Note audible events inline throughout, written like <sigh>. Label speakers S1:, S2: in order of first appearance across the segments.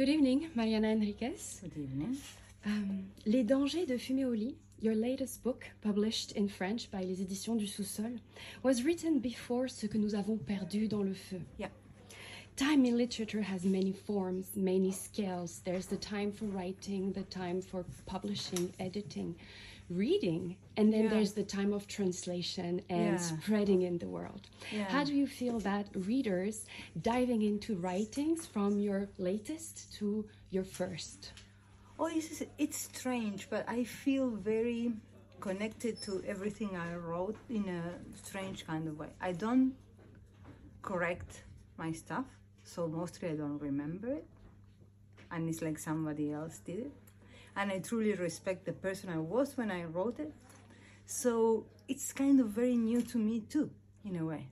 S1: Good evening, Mariana Enriquez.
S2: Good evening.
S1: Um, Les dangers de fumer au lit, your latest book, published in French by les éditions du Sous-sol, was written before Ce que nous avons perdu dans le feu.
S2: Yeah.
S1: Time in literature has many forms, many scales. There's the time for writing, the time for publishing, editing, reading, and then
S2: Yeah.
S1: there's the time of translation and
S2: Yeah.
S1: spreading in the world.
S2: Yeah.
S1: How do you feel that readers diving into writings from your latest to your first?
S2: Oh, it's, it's strange, but I feel very connected to everything I wrote in a strange kind of way. I don't correct my stuff, so mostly I don't remember it, and it's like somebody else did it. And I truly respect the person I was when I wrote it, so it's kind of very new to me too, in a way.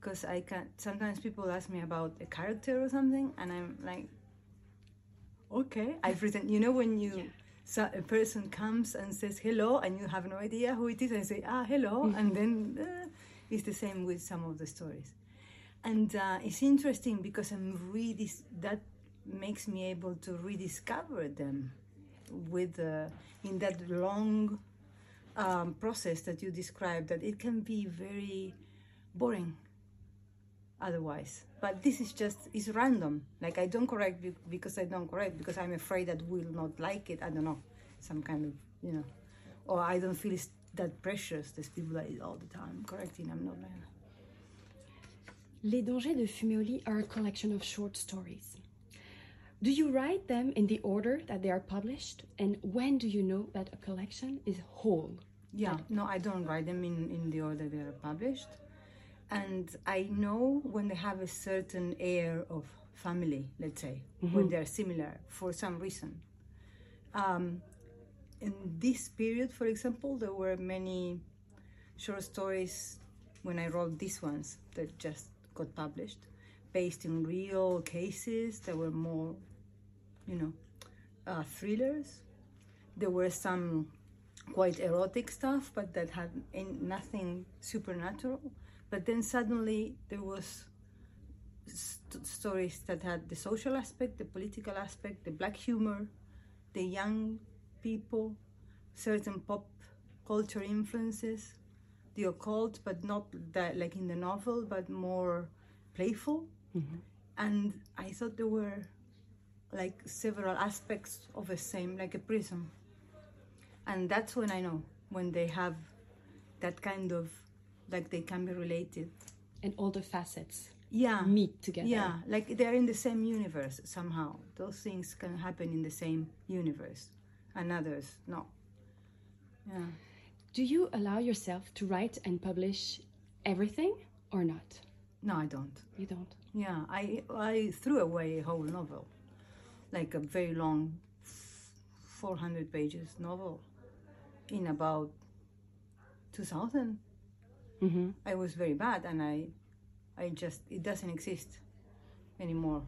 S2: Because I can sometimes people ask me about a character or something, and I'm like, okay i've written you know when you so a person comes and says hello and you have no idea who it is and say ah hello and <laughs> then uh, it's the same with some of the stories and uh, it's interesting because i'm really that makes me able to rediscover them with uh, in that long um, process that you described that it can be very boring otherwise. But this is just is random. Like i don't correct be- because i don't correct because i'm afraid that will not like it. I don't know. Some kind of you know. Or i don't feel it's that precious. There's people that all the time correcting. I'm not like.
S1: Les dangers de lit are a collection of short stories. Do you write them in the order that they are published? And when do you know that a collection is whole?
S2: yeah no i don't write them in in the order they are published and i know when they have a certain air of family let's say when they're similar for some reason um, in this period for example there were many short stories when i wrote these ones that just got published based in real cases that were more you know uh, thrillers there were some quite erotic stuff, but that had in, nothing supernatural. But then suddenly there was st- stories that had the social aspect, the political aspect, the black humor, the young people, certain pop culture influences, the occult, but not that like in the novel, but more playful. Mm-hmm. And I thought there were like several aspects of the same, like a prism and that's when I know when they have that kind of like they can be related.
S1: And all the facets
S2: Yeah,
S1: meet together.
S2: yeah, like they're in the same universe somehow. Those things can happen in the same universe, and others no. Yeah.
S1: Do you allow yourself to write and publish everything or not?
S2: No, I don't.
S1: You don't.
S2: Yeah, I I threw away a whole novel, like a very long, four hundred pages novel, in about two thousand.
S1: Mm-hmm.
S2: I was very bad, and I, I just it doesn't exist anymore.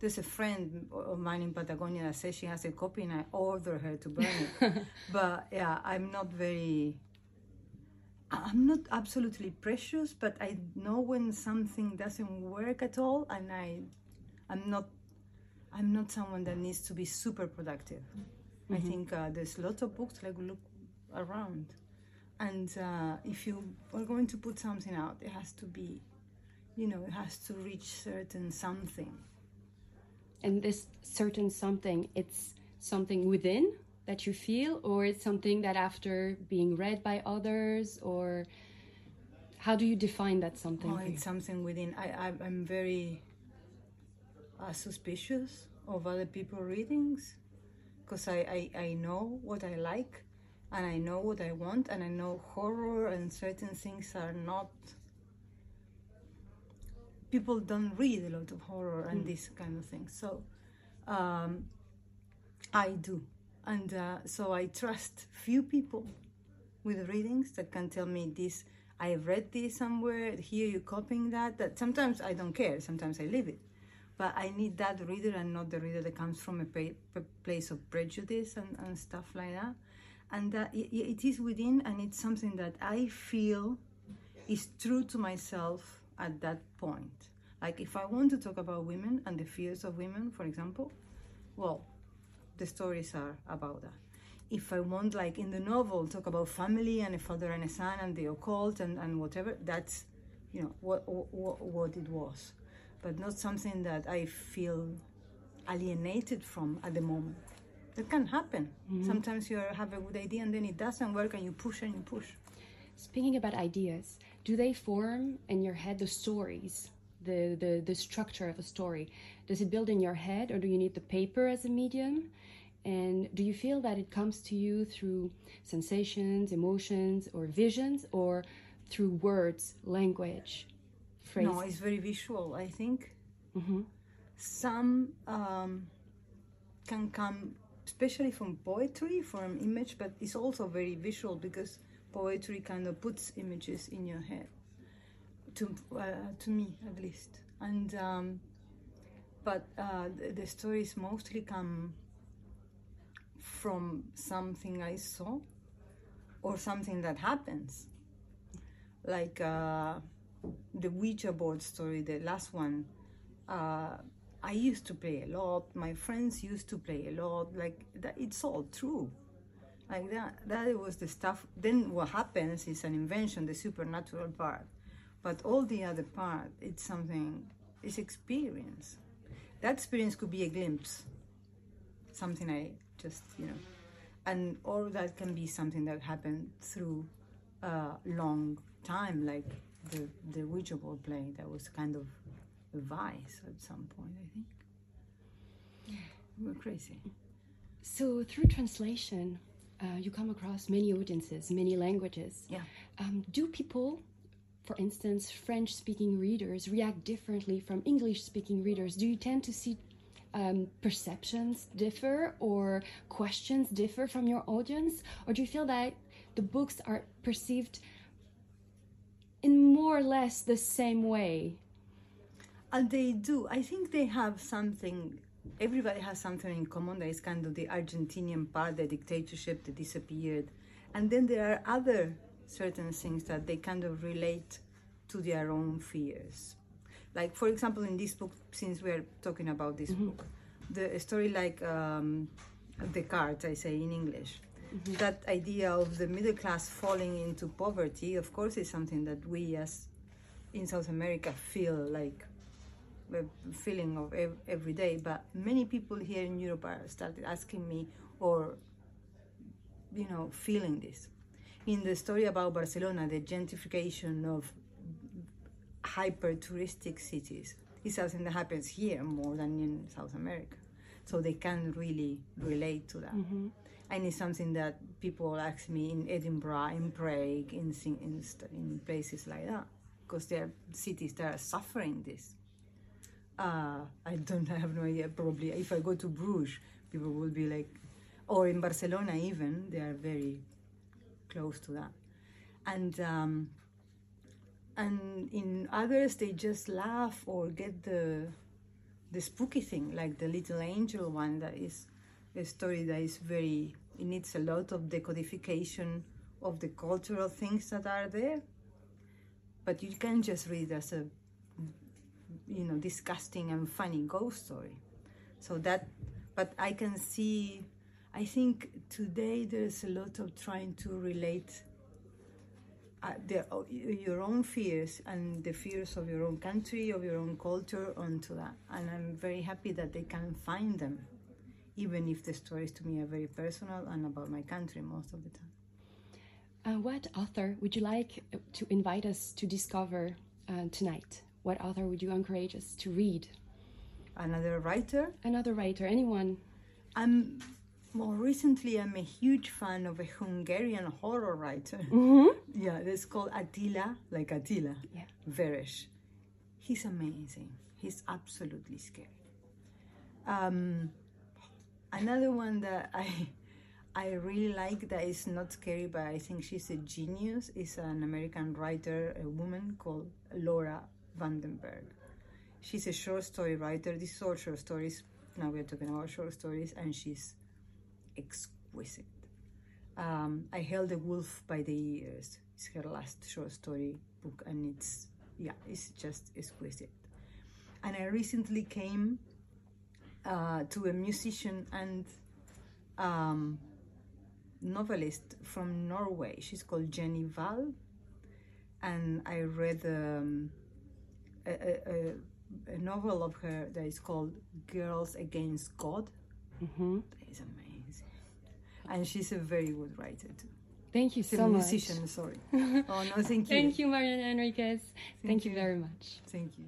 S2: There's a friend of mine in Patagonia that says she has a copy, and I order her to burn it. <laughs> but yeah, I'm not very. I'm not absolutely precious, but I know when something doesn't work at all, and I, I'm not, I'm not someone that needs to be super productive. I think uh, there's lots of books like look around, and uh, if you are going to put something out, it has to be, you know, it has to reach certain something.
S1: And this certain something, it's something within that you feel, or it's something that after being read by others, or how do you define that something?
S2: Oh, it's something within. I, I I'm very uh, suspicious of other people readings because I, I I know what I like and I know what I want and I know horror and certain things are not. People don't read a lot of horror and this kind of thing, so um, I do, and uh, so I trust few people with readings that can tell me this i have read this somewhere here you're copying that that sometimes i don't care sometimes i leave it. But i need that reader and not the reader that comes from a place of prejudice and, and stuff like that. And that it, it is within and it's something that i feel is true to myself at that point Like if I want to talk about women and the fears of women, for example, well, the stories are about that. If I want, like in the novel, talk about family and a father and a son and the occult and, and whatever, that's, you know, what, what, what it was. But not something that I feel alienated from at the moment. That can happen. Mm-hmm. Sometimes you have a good idea and then it doesn't work and you push and you push.
S1: Speaking about ideas, do they form in your head the stories, the, the, the structure of a story? Does it build in your head or do you need the paper as a medium? And do you feel that it comes to you through sensations, emotions, or visions, or through words, language, phrases?
S2: No, it's very visual, I think.
S1: Mhm.
S2: Some um, can come, especially from poetry, from image, but it's also very visual because poetry kind of puts images in your head. To uh, to me, at least, and um, but uh, the, stories mostly come from something I saw or something that happens, like. Uh, the Ouija board story, the last one, uh, I used to play a lot. My friends used to play a lot. Like that, it's all true. Like that, that was the stuff. Then what happens is an invention, the supernatural part. But all the other part, it's something, it's experience. That experience could be a glimpse, something I just, you know, and or that can be something that happened through a long time, like the the Ouija board playing. That was kind of a vice at some point, I think. We're crazy.
S1: So, through translation, uh, you come across many audiences, many languages.
S2: Yeah.
S1: Um, do people, for instance, French speaking readers, react differently from English speaking readers? Do you tend to see um, perceptions differ or questions differ from your audience? Or do you feel that the books are perceived in more or less the same way?
S2: And they do. I think they have something. Everybody has something in common. That is kind of the Argentinian part, the dictatorship that disappeared, and then there are other certain things that they kind of relate to their own fears. Like, for example, in this book, since we're talking about this book, the story like um, the cards, I say in English, that idea of the middle class falling into poverty, of course, is something that we as in South America feel like feeling of ev- every day. But many people here in Europe are started asking me or, you know, feeling this. In the story about Barcelona, the gentrification of hyper touristic cities is something that happens here more than in South America. So they can really relate to that. Mm-hmm. And it's something that people ask me in Edinburgh, in Prague, in, in, in places like that, because there are cities that are suffering this. Uh, I don't I <laughs> have no idea. Probably if I go to Bruges, people will be like, or in Barcelona even, they are very close to that. And um, and in others they just laugh or get the the spooky thing, like the little angel one that is a story that is very it needs a lot of decodification of the cultural things that are there. But you can just read as a you know disgusting and funny ghost story. So that but I can see I think today there's a lot of trying to relate uh, the, uh, your own fears and the fears of your own country, of your own culture, onto that. And I'm very happy that they can find them, even if the stories to me are very personal and about my country most of the time.
S1: Uh, what author would you like to invite us to discover uh, tonight? What author would you encourage us to read?
S2: Another writer.
S1: Another writer, anyone?
S2: I'm more recently. I'm a huge fan of a Hungarian horror writer.
S1: Mm-hmm. <laughs>
S2: Yeah, it's called Attila, like Attila.
S1: Yeah.
S2: Veres. He's amazing. He's absolutely scary. Um, another one that I <laughs> I really like that is not scary, but I think she's a genius. Is an American writer, a woman called Laura van den Berg. She's a short story writer. These are all short stories. Now we're talking about short stories, and she's exquisite. Um, I held a wolf by the ears. It's her last short story book, and it's yeah, it's just exquisite. And I recently came uh, to a musician and um, novelist from Norway. She's called Jenny Hval, and I read um, a, a, a, novel of her that is called Girls Against God.
S1: Mm-hmm.
S2: It's amazing, and she's a very good writer too.
S1: Thank you
S2: She's
S1: so
S2: a
S1: much.
S2: musician, sorry. oh no, thank <laughs> you.
S1: Thank you, Mariana Enriquez. Thank,
S2: Thank
S1: you
S2: you.
S1: very much.
S2: Thank you.